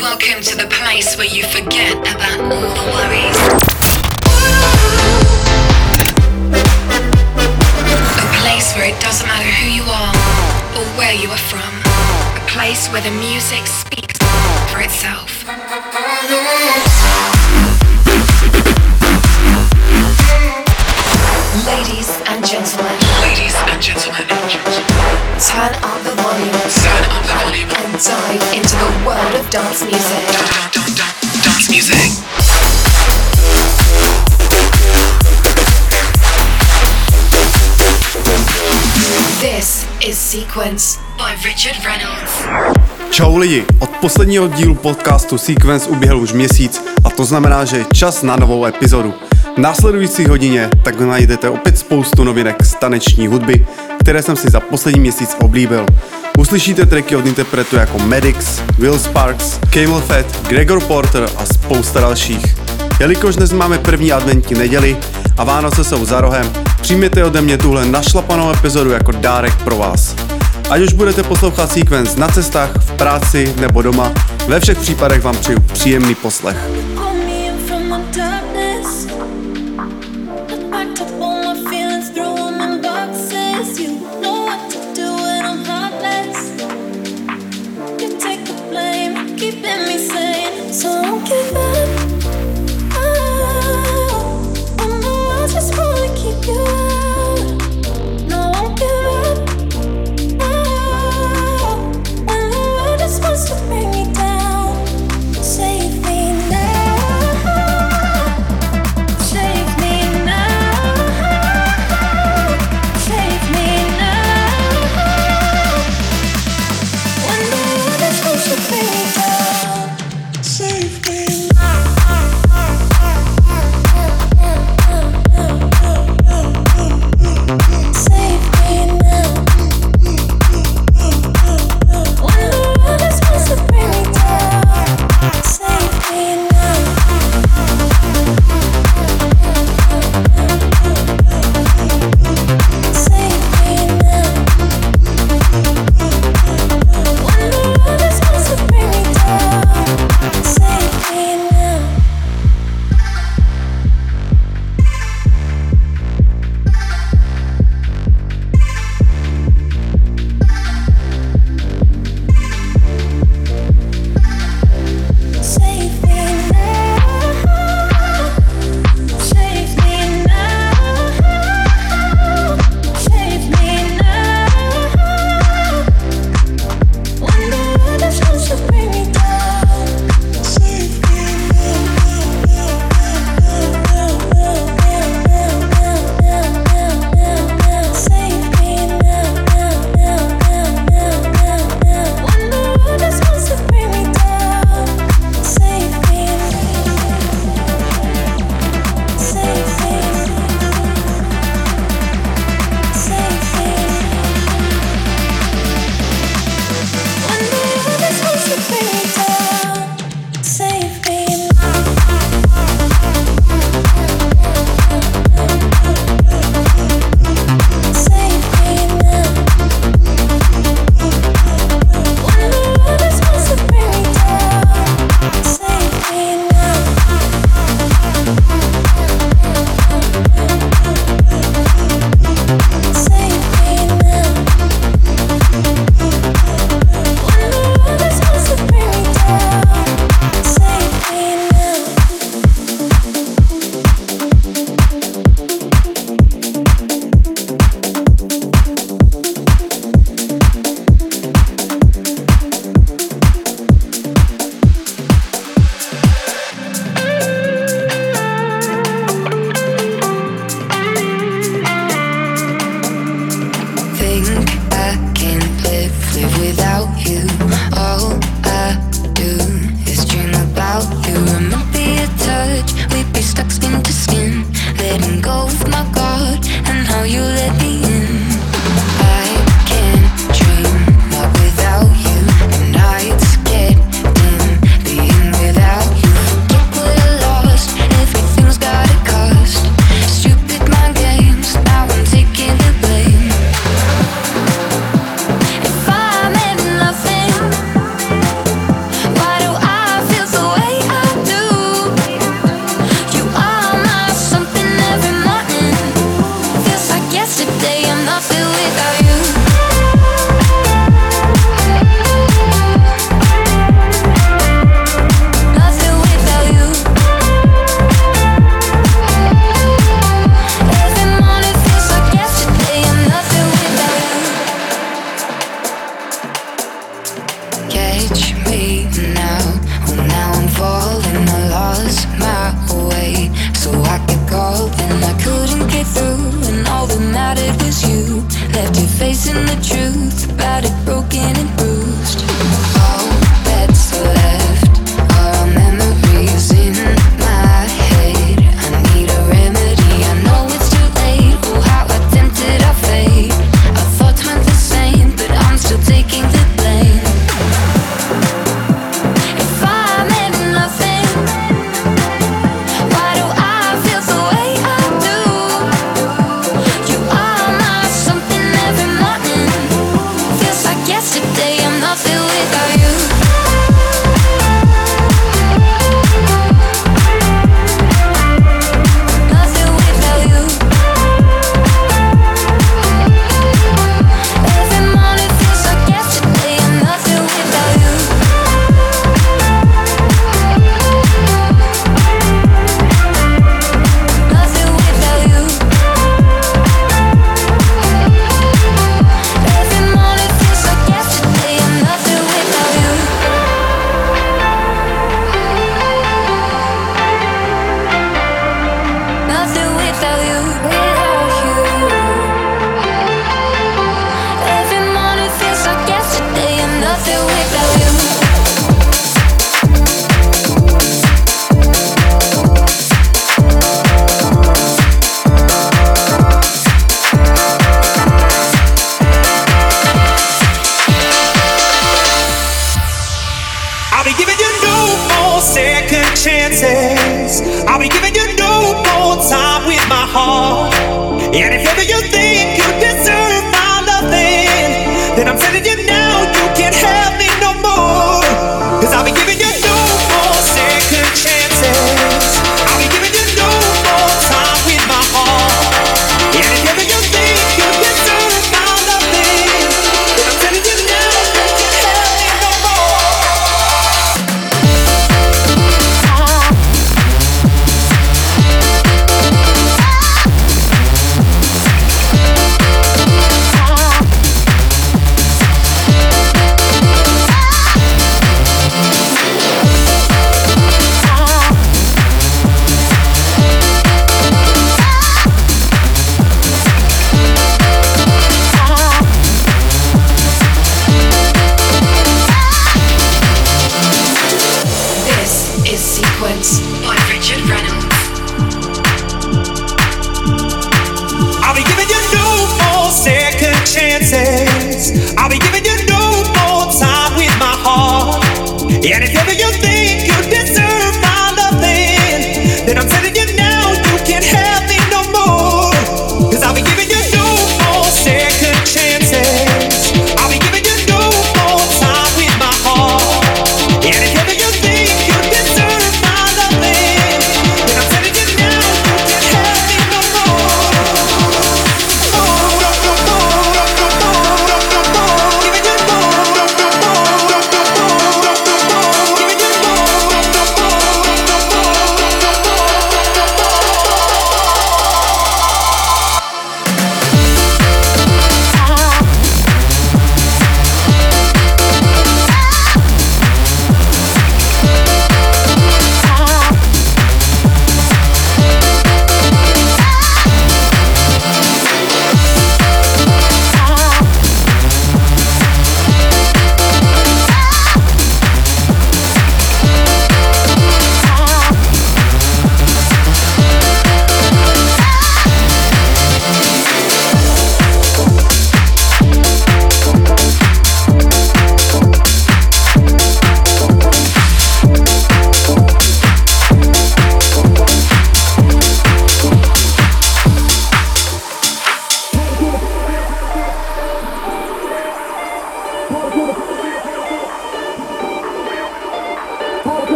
Welcome to the place where you forget about all the worries. A place where it doesn't matter who you are or where you are from. A place where the music speaks for itself. Ladies and gentlemen, Ladies and gentlemen, turn up the volume turn up the volume. and dive into the world of dance music. Dance music. This is Sequence by Richard Reynolds. Čau lidi, od posledního dílu podcastu Sequence uběhl už měsíc a to znamená, že je čas na novou epizodu. V následující hodině tak najdete opět spoustu novinek z taneční hudby, které jsem si za poslední měsíc oblíbil. Uslyšíte tracky od interpretů jako Maddox, Will Sparks, Camel Fat, Gregor Porter a spousta dalších. Jelikož dnes máme první adventní neděli a Vánoce jsou za rohem, přijměte ode mě tuhle našlapanou epizodu jako dárek pro vás. Ať už budete poslouchat Sequence na cestách, v práci nebo doma, ve všech případech vám přeju příjemný poslech.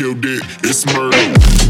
Killed it, it's murder.